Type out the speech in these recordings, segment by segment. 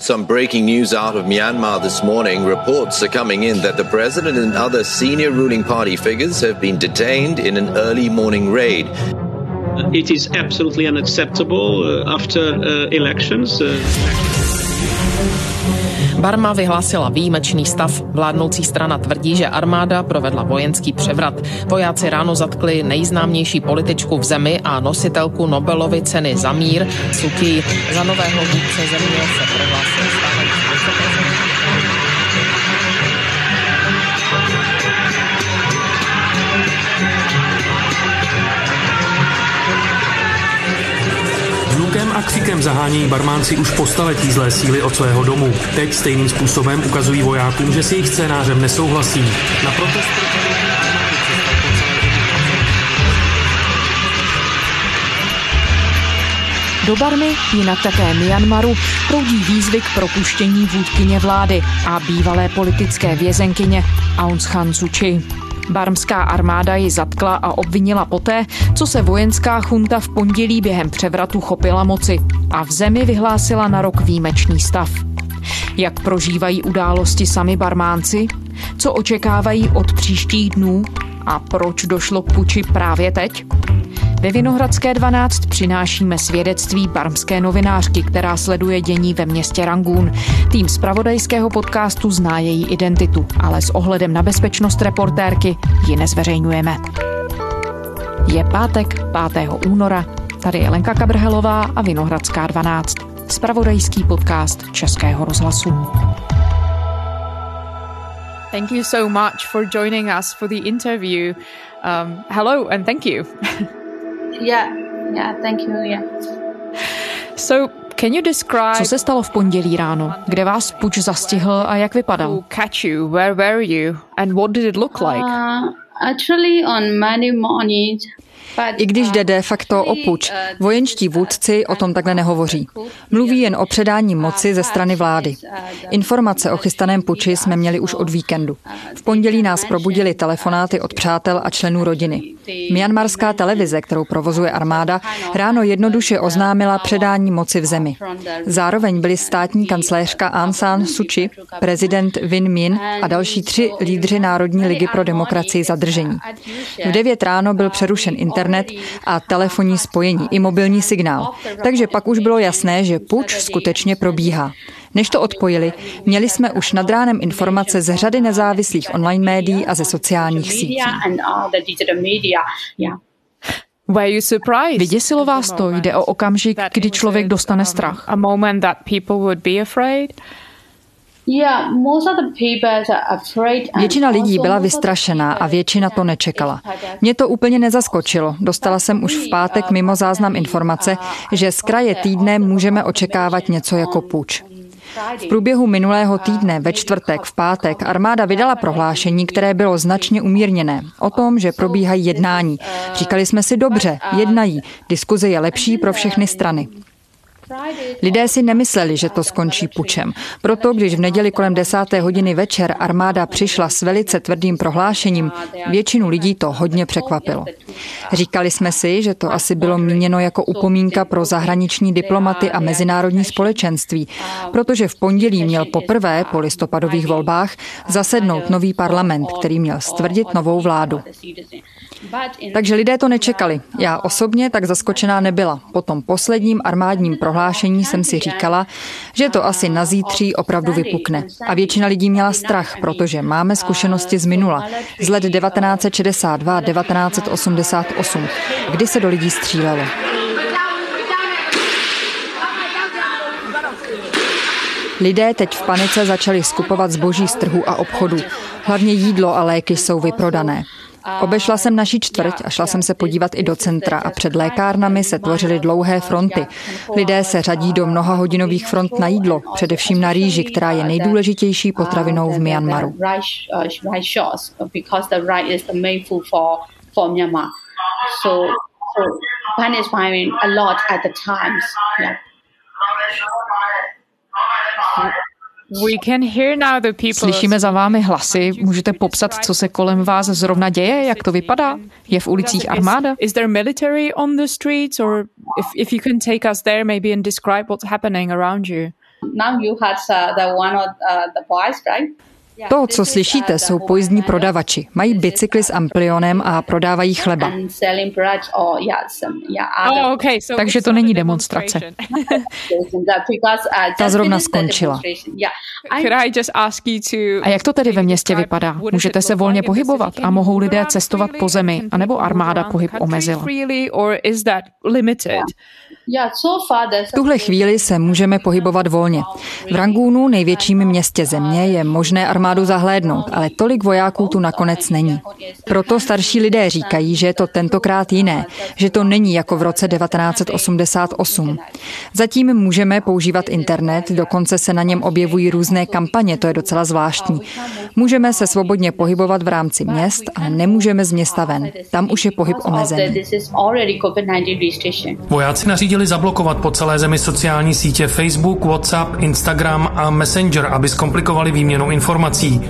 Some breaking news out of Myanmar this morning. Reports are coming in that the president and other senior ruling party figures have been detained in an early morning raid. It is absolutely unacceptable uh, after uh, elections. Uh... Barma vyhlásila výjimečný stav. Vládnoucí strana tvrdí, že armáda provedla vojenský převrat. Vojáci ráno zatkli nejznámější političku v zemi a nositelku Nobelovy ceny za mír, Suki. Za nového vůdce země se prohlásil stávající křikem zahánějí barmánci už po staletí zlé síly od svého domu. Teď stejným způsobem ukazují vojákům, že s jejich scénářem nesouhlasí. Na protest Do Barmy, jinak také Myanmaru, proudí výzvy k propuštění vůdkyně vlády a bývalé politické vězenkyně Aung San Suu Kyi. Barmská armáda ji zatkla a obvinila poté, co se vojenská chunta v pondělí během převratu chopila moci a v zemi vyhlásila na rok výjimečný stav. Jak prožívají události sami barmánci? Co očekávají od příštích dnů? A proč došlo k puči právě teď? Ve Vinohradské 12 přinášíme svědectví barmské novinářky, která sleduje dění ve městě Rangoon. Tým zpravodajského podcastu zná její identitu, ale s ohledem na bezpečnost reportérky ji nezveřejňujeme. Je pátek 5. února. Tady je Lenka Kabrhelová a Vinohradská 12. Spravodajský podcast Českého rozhlasu. Thank you so much for joining us for the interview. Um, hello and thank you. Yeah, yeah, thank you, yeah. So, can you describe Co se stalo v pondělí ráno? Kde vás puč zastihl a jak vypadal? who catch you? Where were you? And what did it look like? Uh, actually, on Monday morning, I když jde de facto o puč, vojenští vůdci o tom takhle nehovoří. Mluví jen o předání moci ze strany vlády. Informace o chystaném puči jsme měli už od víkendu. V pondělí nás probudili telefonáty od přátel a členů rodiny. Myanmarská televize, kterou provozuje armáda, ráno jednoduše oznámila předání moci v zemi. Zároveň byli státní kancléřka Aung San Suu Kyi, prezident Win Min a další tři lídři Národní ligy pro demokracii zadržení. V 9 ráno byl přerušen internet a telefonní spojení i mobilní signál. Takže pak už bylo jasné, že puč skutečně probíhá. Než to odpojili, měli jsme už nad ránem informace ze řady nezávislých online médií a ze sociálních sítí. Vyděsilo vás to? Jde o okamžik, kdy člověk dostane strach. Většina lidí byla vystrašená a většina to nečekala. Mě to úplně nezaskočilo. Dostala jsem už v pátek mimo záznam informace, že z kraje týdne můžeme očekávat něco jako půjč. V průběhu minulého týdne ve čtvrtek, v pátek armáda vydala prohlášení, které bylo značně umírněné o tom, že probíhají jednání. Říkali jsme si dobře, jednají, diskuze je lepší pro všechny strany. Lidé si nemysleli, že to skončí pučem. Proto, když v neděli kolem desáté hodiny večer armáda přišla s velice tvrdým prohlášením, většinu lidí to hodně překvapilo. Říkali jsme si, že to asi bylo míněno jako upomínka pro zahraniční diplomaty a mezinárodní společenství, protože v pondělí měl poprvé po listopadových volbách zasednout nový parlament, který měl stvrdit novou vládu. Takže lidé to nečekali. Já osobně tak zaskočená nebyla. Po tom posledním armádním prohlášení jsem si říkala, že to asi na zítří opravdu vypukne. A většina lidí měla strach, protože máme zkušenosti z minula, z let 1962 a 1988, kdy se do lidí střílelo. Lidé teď v panice začali skupovat zboží z trhu a obchodu. Hlavně jídlo a léky jsou vyprodané. Obešla jsem naší čtvrť a šla jsem se podívat i do centra a před lékárnami se tvořily dlouhé fronty. Lidé se řadí do mnoha hodinových front na jídlo, především na rýži, která je nejdůležitější potravinou v Myanmaru. Slyšíme za vámi hlasy. Můžete popsat, co se kolem vás zrovna děje? Jak to vypadá? Je v ulicích armáda? Is there military on the streets or if, if you can take us there maybe and describe what's happening around you? Now you had uh, the one of uh, the boys, right? To, co slyšíte, jsou pojízdní prodavači. Mají bicykly s amplionem a prodávají chleba. Oh, Takže to není demonstrace. Ta zrovna skončila. A jak to tedy ve městě vypadá? Můžete se volně pohybovat a mohou lidé cestovat po zemi, anebo armáda pohyb omezila? V tuhle chvíli se můžeme pohybovat volně. V Rangúnu, největším městě země, je možné armádu zahlédnout, ale tolik vojáků tu nakonec není. Proto starší lidé říkají, že je to tentokrát jiné, že to není jako v roce 1988. Zatím můžeme používat internet, dokonce se na něm objevují různé kampaně, to je docela zvláštní. Můžeme se svobodně pohybovat v rámci měst, ale nemůžeme z města ven. Tam už je pohyb omezený. Vojáci nařídili zablokovat po celé zemi sociální sítě Facebook, WhatsApp, Instagram a Messenger, aby zkomplikovali výměnu informací.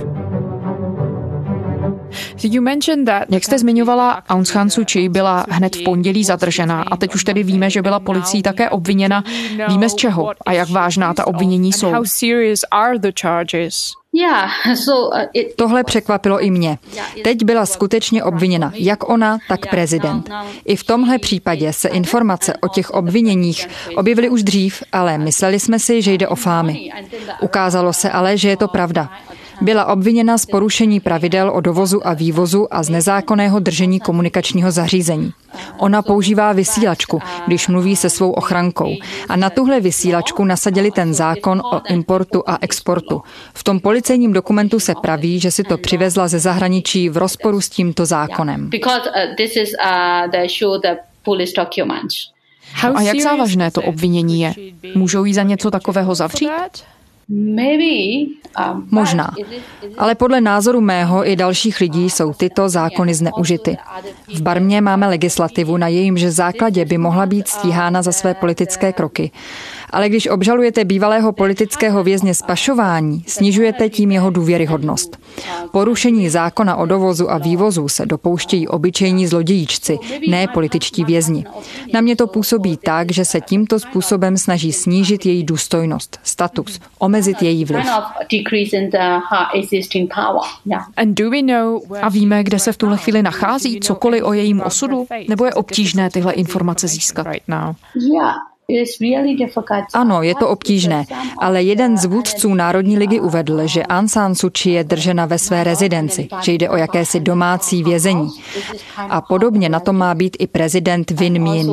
Jak jste zmiňovala, Aung San Suu Kyi byla hned v pondělí zadržena a teď už tedy víme, že byla policií také obviněna. Víme z čeho a jak vážná ta obvinění jsou. Uh, Tohle překvapilo i mě. Teď byla skutečně obviněna jak ona, tak prezident. I v tomhle případě se informace o těch obviněních objevily už dřív, ale mysleli jsme si, že jde o fámy. Ukázalo se ale, že je to pravda. Byla obviněna z porušení pravidel o dovozu a vývozu a z nezákonného držení komunikačního zařízení. Ona používá vysílačku, když mluví se svou ochrankou. A na tuhle vysílačku nasadili ten zákon o importu a exportu. V tom policejním dokumentu se praví, že si to přivezla ze zahraničí v rozporu s tímto zákonem. Uh, a jak závažné to obvinění je? Můžou jí za něco takového zavřít? Možná. Ale podle názoru mého i dalších lidí jsou tyto zákony zneužity. V Barmě máme legislativu, na jejímž základě by mohla být stíhána za své politické kroky. Ale když obžalujete bývalého politického vězně z pašování, snižujete tím jeho důvěryhodnost. Porušení zákona o dovozu a vývozu se dopouštějí obyčejní zlodějíčci, ne političtí vězni. Na mě to působí tak, že se tímto způsobem snaží snížit její důstojnost, status, omezit její vliv. A víme, kde se v tuhle chvíli nachází, cokoliv o jejím osudu? Nebo je obtížné tyhle informace získat? Ano, je to obtížné, ale jeden z vůdců Národní ligy uvedl, že Aung San Suu Kyi je držena ve své rezidenci, že jde o jakési domácí vězení. A podobně na to má být i prezident Win Min.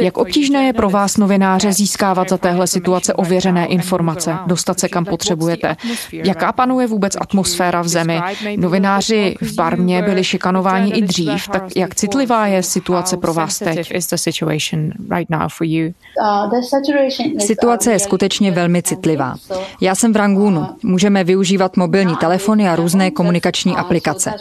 Jak obtížné je pro vás, novináře, získávat za téhle situace ověřené informace, dostat se kam potřebujete? Jaká panuje vůbec atmosféra v zemi? Novináři v Barmě byli šikanováni i dřív, tak jak citlivá je situace pro vás teď? Situace je skutečně velmi citlivá. Já jsem v Rangúnu. Můžeme využívat mobilní telefony a různé komunikační aplikace.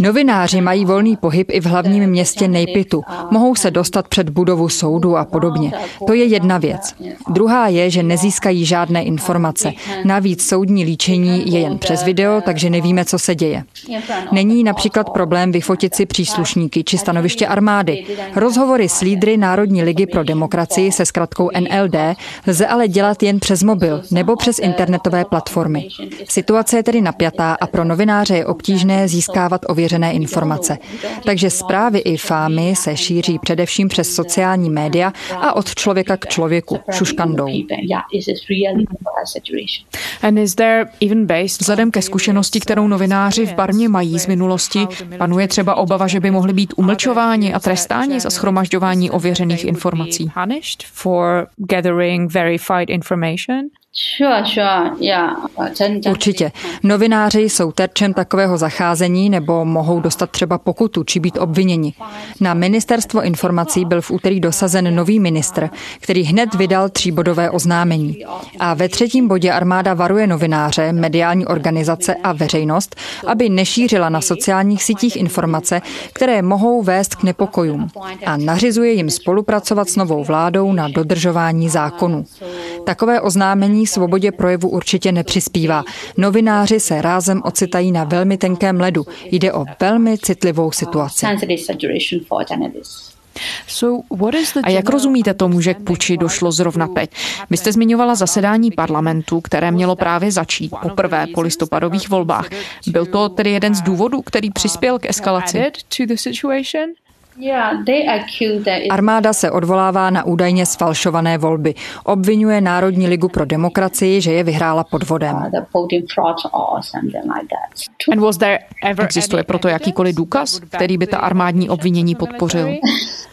Novináři mají volný pohyb i v hlavním městě Nejpitu. Mohou se dostat před budovu soudu a podobně. To je jedna věc. Druhá je, že nezískají žádné informace. Navíc soudní líčení je jen přes video, takže nevíme, co se děje. Není například problém vyfotit si příslušníky či stanoviště armády. Rozhovory s lídry Národní ligy pro demokracii se zkratkou NLD lze ale dělat jen přes mobil nebo přes internetové platformy. Situace je tedy napjatá a pro novináře je obtížné získávat ověřené informace. Takže zprávy i fámy se šíří především přes sociální média a od člověka k člověku, šuškandou. Vzhledem ke zkušenosti, kterou novináři v Barmě mají z minulosti, panuje třeba obava, že by mohli být umlčováni a trestáni za schromažďování ověřených informací. Určitě. Novináři jsou terčem takového zacházení nebo mohou dostat třeba pokutu či být obviněni. Na ministerstvo informací byl v úterý dosazen nový ministr, který hned vydal tříbodové oznámení. A ve třetím bodě armáda varuje novináře, mediální organizace a veřejnost, aby nešířila na sociálních sítích informace, které mohou vést k nepokojům. A nařizuje jim spolupracovat s novou vládou na dodržování zákonů. Takové oznámení svobodě projevu určitě nepřispívá. Novináři se rázem ocitají na velmi tenkém ledu. Jde o velmi citlivou situaci. A jak rozumíte tomu, že k puči došlo zrovna teď? Vy jste zmiňovala zasedání parlamentu, které mělo právě začít poprvé po listopadových volbách. Byl to tedy jeden z důvodů, který přispěl k eskalaci? Armáda se odvolává na údajně sfalšované volby. Obvinuje Národní ligu pro demokracii, že je vyhrála podvodem. Existuje proto jakýkoliv důkaz, který by ta armádní obvinění podpořil?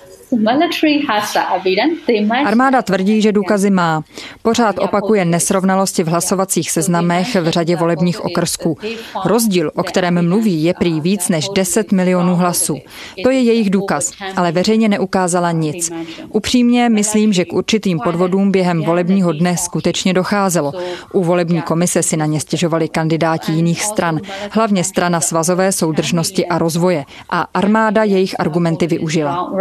Armáda tvrdí, že důkazy má. Pořád opakuje nesrovnalosti v hlasovacích seznamech v řadě volebních okrsků. Rozdíl, o kterém mluví, je prý víc než 10 milionů hlasů. To je jejich důkaz, ale veřejně neukázala nic. Upřímně myslím, že k určitým podvodům během volebního dne skutečně docházelo. U volební komise si na ně stěžovali kandidáti jiných stran, hlavně strana svazové soudržnosti a rozvoje. A armáda jejich argumenty využila.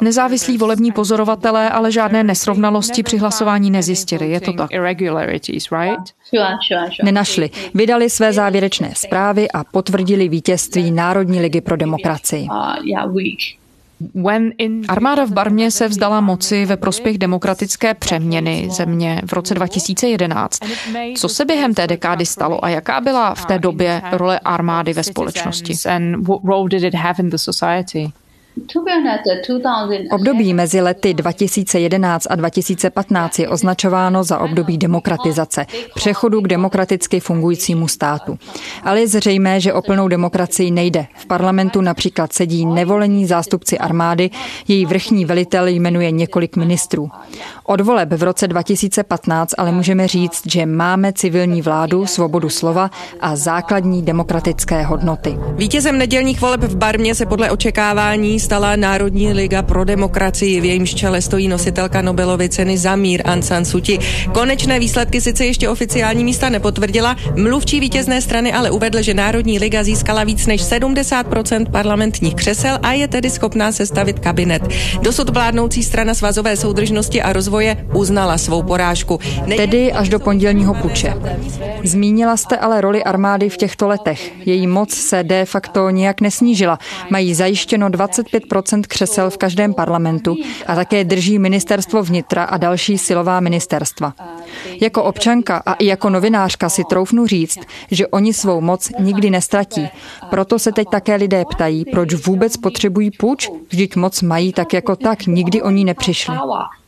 Nezávislí volební pozorovatelé ale žádné nesrovnalosti při hlasování nezjistili, je to tak? Nenašli. Vydali své závěrečné zprávy a potvrdili vítězství Národní ligy pro demokracii. Armáda v Barmě se vzdala moci ve prospěch demokratické přeměny země v roce 2011. Co se během té dekády stalo a jaká byla v té době role armády ve společnosti? Období mezi lety 2011 a 2015 je označováno za období demokratizace, přechodu k demokraticky fungujícímu státu. Ale je zřejmé, že o plnou demokracii nejde. V parlamentu například sedí nevolení zástupci armády, její vrchní velitel jmenuje několik ministrů. Od voleb v roce 2015 ale můžeme říct, že máme civilní vládu, svobodu slova a základní demokratické hodnoty. Vítězem nedělních voleb v Barmě se podle očekávání stala Národní liga pro demokracii, v jejímž čele stojí nositelka Nobelovy ceny za mír Aung San Suu Kyi. Konečné výsledky sice ještě oficiální místa nepotvrdila, mluvčí vítězné strany ale uvedl, že Národní liga získala víc než 70% parlamentních křesel a je tedy schopná sestavit kabinet. Dosud vládnoucí strana svazové soudržnosti a rozvoje uznala svou porážku. Tedy až do pondělního puče. Zmínila jste ale roli armády v těchto letech. Její moc se de facto nijak nesnížila. Mají zajištěno 25 25 křesel v každém parlamentu a také drží ministerstvo vnitra a další silová ministerstva. Jako občanka a i jako novinářka si troufnu říct, že oni svou moc nikdy nestratí. Proto se teď také lidé ptají, proč vůbec potřebují půjč, vždyť moc mají tak jako tak, nikdy oni nepřišli.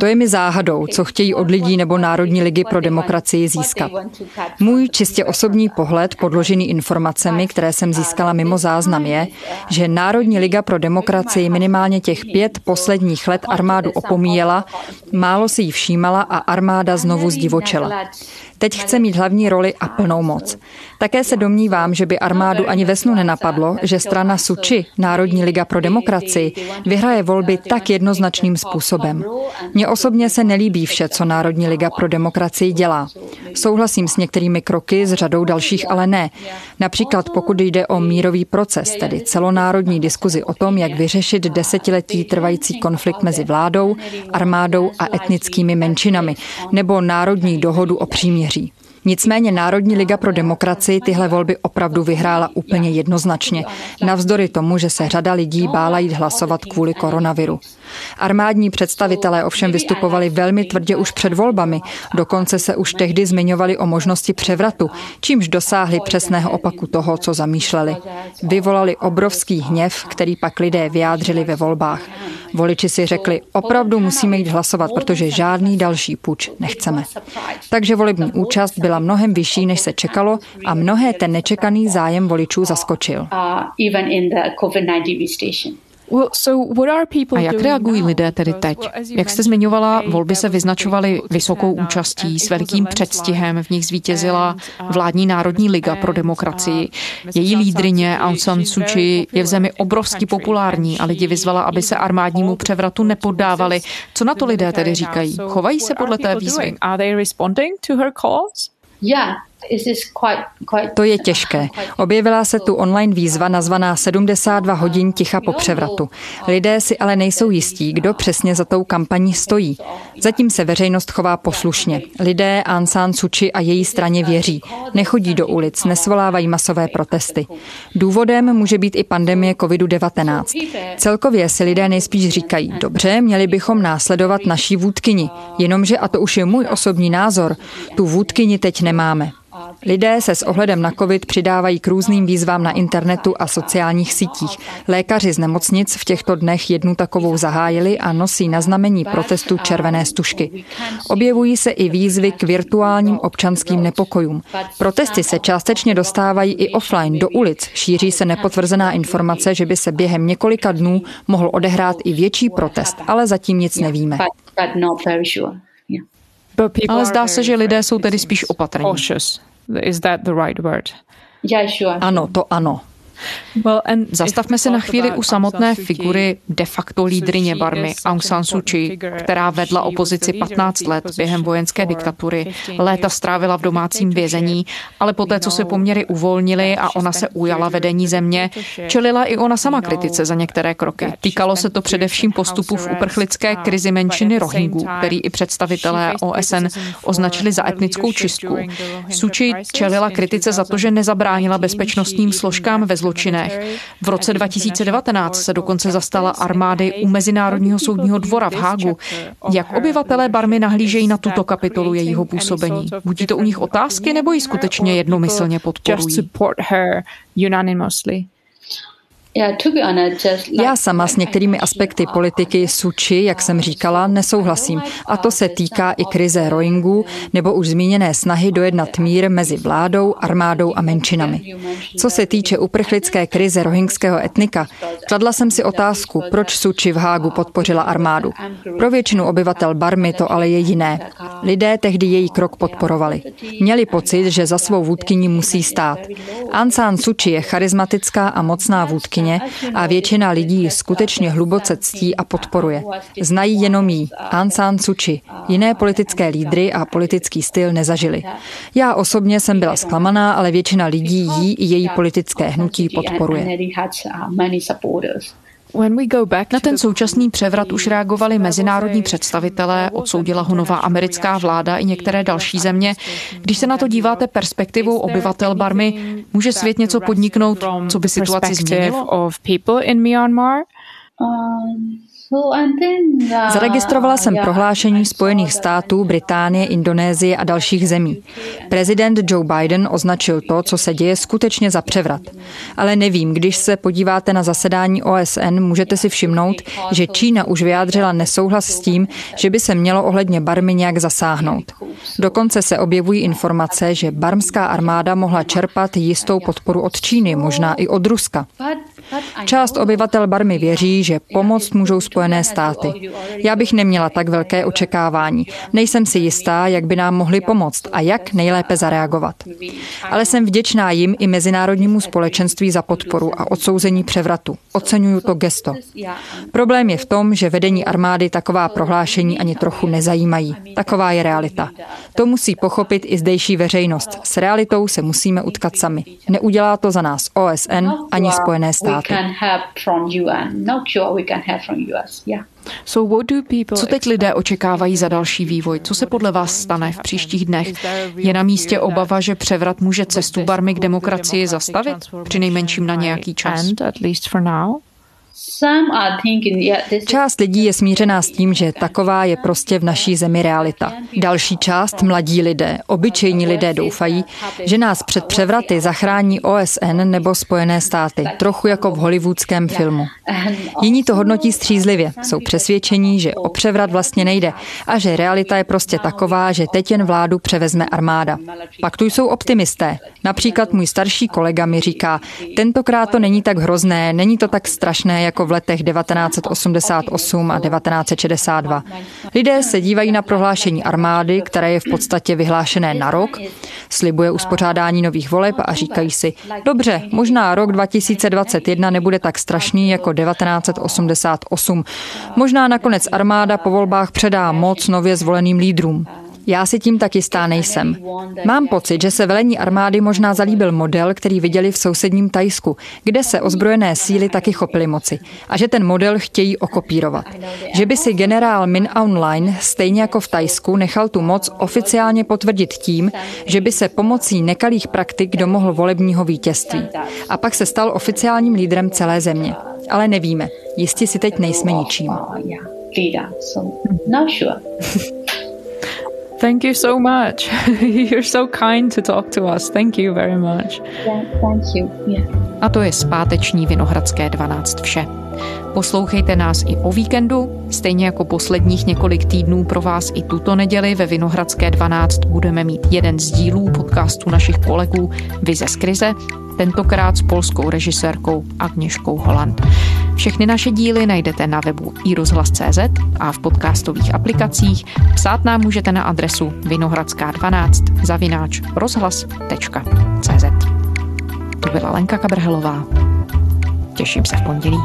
To je mi záhadou, co chtějí od lidí nebo Národní ligy pro demokracii získat. Můj čistě osobní pohled, podložený informacemi, které jsem získala mimo záznam, je, že Národní liga pro demokracii minimálně těch pět posledních let armádu opomíjela, málo si jí všímala a armáda znovu zdivočela. Teď chce mít hlavní roli a plnou moc. Také se domnívám, že by armádu ani ve snu nenapadlo, že strana Suči, Národní liga pro demokracii, vyhraje volby tak jednoznačným způsobem. Mně osobně se nelíbí vše, co Národní liga pro demokracii dělá. Souhlasím s některými kroky, s řadou dalších ale ne. Například pokud jde o mírový proces, tedy celonárodní diskuzi o tom, jak vyřešit desetiletí trvající konflikt mezi vládou, armádou a etnickými menšinami, nebo národní dohodu o příměří nevěří. Nicméně Národní liga pro demokracii tyhle volby opravdu vyhrála úplně jednoznačně, navzdory tomu, že se řada lidí bála jít hlasovat kvůli koronaviru. Armádní představitelé ovšem vystupovali velmi tvrdě už před volbami, dokonce se už tehdy zmiňovali o možnosti převratu, čímž dosáhli přesného opaku toho, co zamýšleli. Vyvolali obrovský hněv, který pak lidé vyjádřili ve volbách. Voliči si řekli, opravdu musíme jít hlasovat, protože žádný další puč nechceme. Takže volební účast byla mnohem vyšší, než se čekalo a mnohé ten nečekaný zájem voličů zaskočil. A jak reagují lidé tedy teď? Jak jste zmiňovala, volby se vyznačovaly vysokou účastí, s velikým předstihem, v nich zvítězila vládní Národní liga pro demokracii. Její lídrině Aung San Suu Kyi je v zemi obrovsky populární a lidi vyzvala, aby se armádnímu převratu nepoddávali. Co na to lidé tedy říkají? Chovají se podle té výzvy? To je těžké. Objevila se tu online výzva nazvaná 72 hodin ticha po převratu. Lidé si ale nejsou jistí, kdo přesně za tou kampaní stojí. Zatím se veřejnost chová poslušně. Lidé Aung San Suu Kyi a její straně věří. Nechodí do ulic, nesvolávají masové protesty. Důvodem může být i pandemie COVID-19. Celkově si lidé nejspíš říkají, dobře, měli bychom následovat naší vůdkyni, jenomže, a to už je můj osobní názor, tu vůdkyni teď nemáme. Lidé se s ohledem na COVID přidávají k různým výzvám na internetu a sociálních sítích. Lékaři z nemocnic v těchto dnech jednu takovou zahájili a nosí na znamení protestu červené stužky. Objevují se i výzvy k virtuálním občanským nepokojům. Protesty se částečně dostávají i offline do ulic. Šíří se nepotvrzená informace, že by se během několika dnů mohl odehrát i větší protest, ale zatím nic nevíme. Ale zdá se, že lidé jsou tedy spíš opatrní. Is that the right word? Ano, to ano. Zastavme se na chvíli u samotné figury de facto lídryně Barmy Aung San Suu Kyi, která vedla opozici 15 let během vojenské diktatury, léta strávila v domácím vězení, ale poté, co se poměry uvolnily a ona se ujala vedení země, čelila i ona sama kritice za některé kroky. Týkalo se to především postupu v uprchlické krizi menšiny Rohingů, který i představitelé OSN označili za etnickou čistku. Suu Kyi čelila kritice za to, že nezabránila bezpečnostním složkám ve zločinu zločinech. V roce 2019 se dokonce zastala armády u Mezinárodního soudního dvora v Hágu. Jak obyvatelé Barmy nahlížejí na tuto kapitolu jejího působení? Budí to u nich otázky nebo ji skutečně jednomyslně podporují? Já sama s některými aspekty politiky Suči, jak jsem říkala, nesouhlasím. A to se týká i krize Rohingů nebo už zmíněné snahy dojednat mír mezi vládou, armádou a menšinami. Co se týče uprchlické krize rohingského etnika, kladla jsem si otázku, proč Suči v Hágu podpořila armádu. Pro většinu obyvatel Barmy to ale je jiné. Lidé tehdy její krok podporovali. Měli pocit, že za svou vůdkyní musí stát. Aung San Suu Kyi je charismatická a mocná vůdkyně a většina lidí ji skutečně hluboce ctí a podporuje. Znají jenom jí, Aung San Suu Kyi. Jiné politické lídry a politický styl nezažili. Já osobně jsem byla zklamaná, ale většina lidí jí i její politické hnutí podporuje. Na ten současný převrat už reagovali mezinárodní představitelé, odsoudila ho nová americká vláda i některé další země. Když se na to díváte perspektivou obyvatel Barmy, může svět něco podniknout, co by situaci změnilo? Zaregistrovala jsem prohlášení Spojených států, Británie, Indonésie a dalších zemí. Prezident Joe Biden označil to, co se děje skutečně za převrat. Ale nevím, když se podíváte na zasedání OSN, můžete si všimnout, že Čína už vyjádřila nesouhlas s tím, že by se mělo ohledně Barmy nějak zasáhnout. Dokonce se objevují informace, že barmská armáda mohla čerpat jistou podporu od Číny, možná i od Ruska. Část obyvatel Barmy věří, že pomoc můžou Spojené státy. Já bych neměla tak velké očekávání. Nejsem si jistá, jak by nám mohli pomoct a jak nejlépe zareagovat. Ale jsem vděčná jim i mezinárodnímu společenství za podporu a odsouzení převratu. Oceňuju to gesto. Problém je v tom, že vedení armády taková prohlášení ani trochu nezajímají. Taková je realita. To musí pochopit i zdejší veřejnost. S realitou se musíme utkat sami. Neudělá to za nás OSN ani Spojené státy. Co teď lidé očekávají za další vývoj? Co se podle vás stane v příštích dnech? Je na místě obava, že převrat může cestu Barmy k demokracii zastavit? Při nejmenším na nějaký čas. Část lidí je smířená s tím, že taková je prostě v naší zemi realita. Další část, mladí lidé, obyčejní lidé doufají, že nás před převraty zachrání OSN nebo Spojené státy, trochu jako v hollywoodském filmu. Jiní to hodnotí střízlivě, jsou přesvědčení, že o převrat vlastně nejde a že realita je prostě taková, že teď jen vládu převezme armáda. Pak tu jsou optimisté. Například můj starší kolega mi říká, tentokrát to není tak hrozné, není to tak strašné, jako v letech 1988 a 1962. Lidé se dívají na prohlášení armády, které je v podstatě vyhlášené na rok, slibuje uspořádání nových voleb a říkají si, dobře, možná rok 2021 nebude tak strašný jako 1988. Možná nakonec armáda po volbách předá moc nově zvoleným lídrům. Já si tím taky stá nejsem. Mám pocit, že se velení armády možná zalíbil model, který viděli v sousedním Tajsku, kde se ozbrojené síly taky chopily moci a že ten model chtějí okopírovat. Že by si generál Min Aung Hlaing stejně jako v Tajsku nechal tu moc oficiálně potvrdit tím, že by se pomocí nekalých praktik domohl volebního vítězství. A pak se stal oficiálním lídrem celé země. Ale nevíme. Jistě si teď nejsme ničím. Thank you so much. You're so kind to talk to us. Thank you very much. Yeah, thank you. Yeah. A to je zpáteční Vinohradské 12 vše. Poslouchejte nás i o víkendu, stejně jako posledních několik týdnů pro vás i tuto neděli ve Vinohradské 12 budeme mít jeden z dílů podcastu našich kolegů Vize z krize, tentokrát s polskou režisérkou Agněškou Holland. Všechny naše díly najdete na webu iRozhlas.cz a v podcastových aplikacích. Psát nám můžete na adresu vinohradská12 zavináč rozhlas.cz. To byla Lenka Kabrhelová. Těším se v pondělí.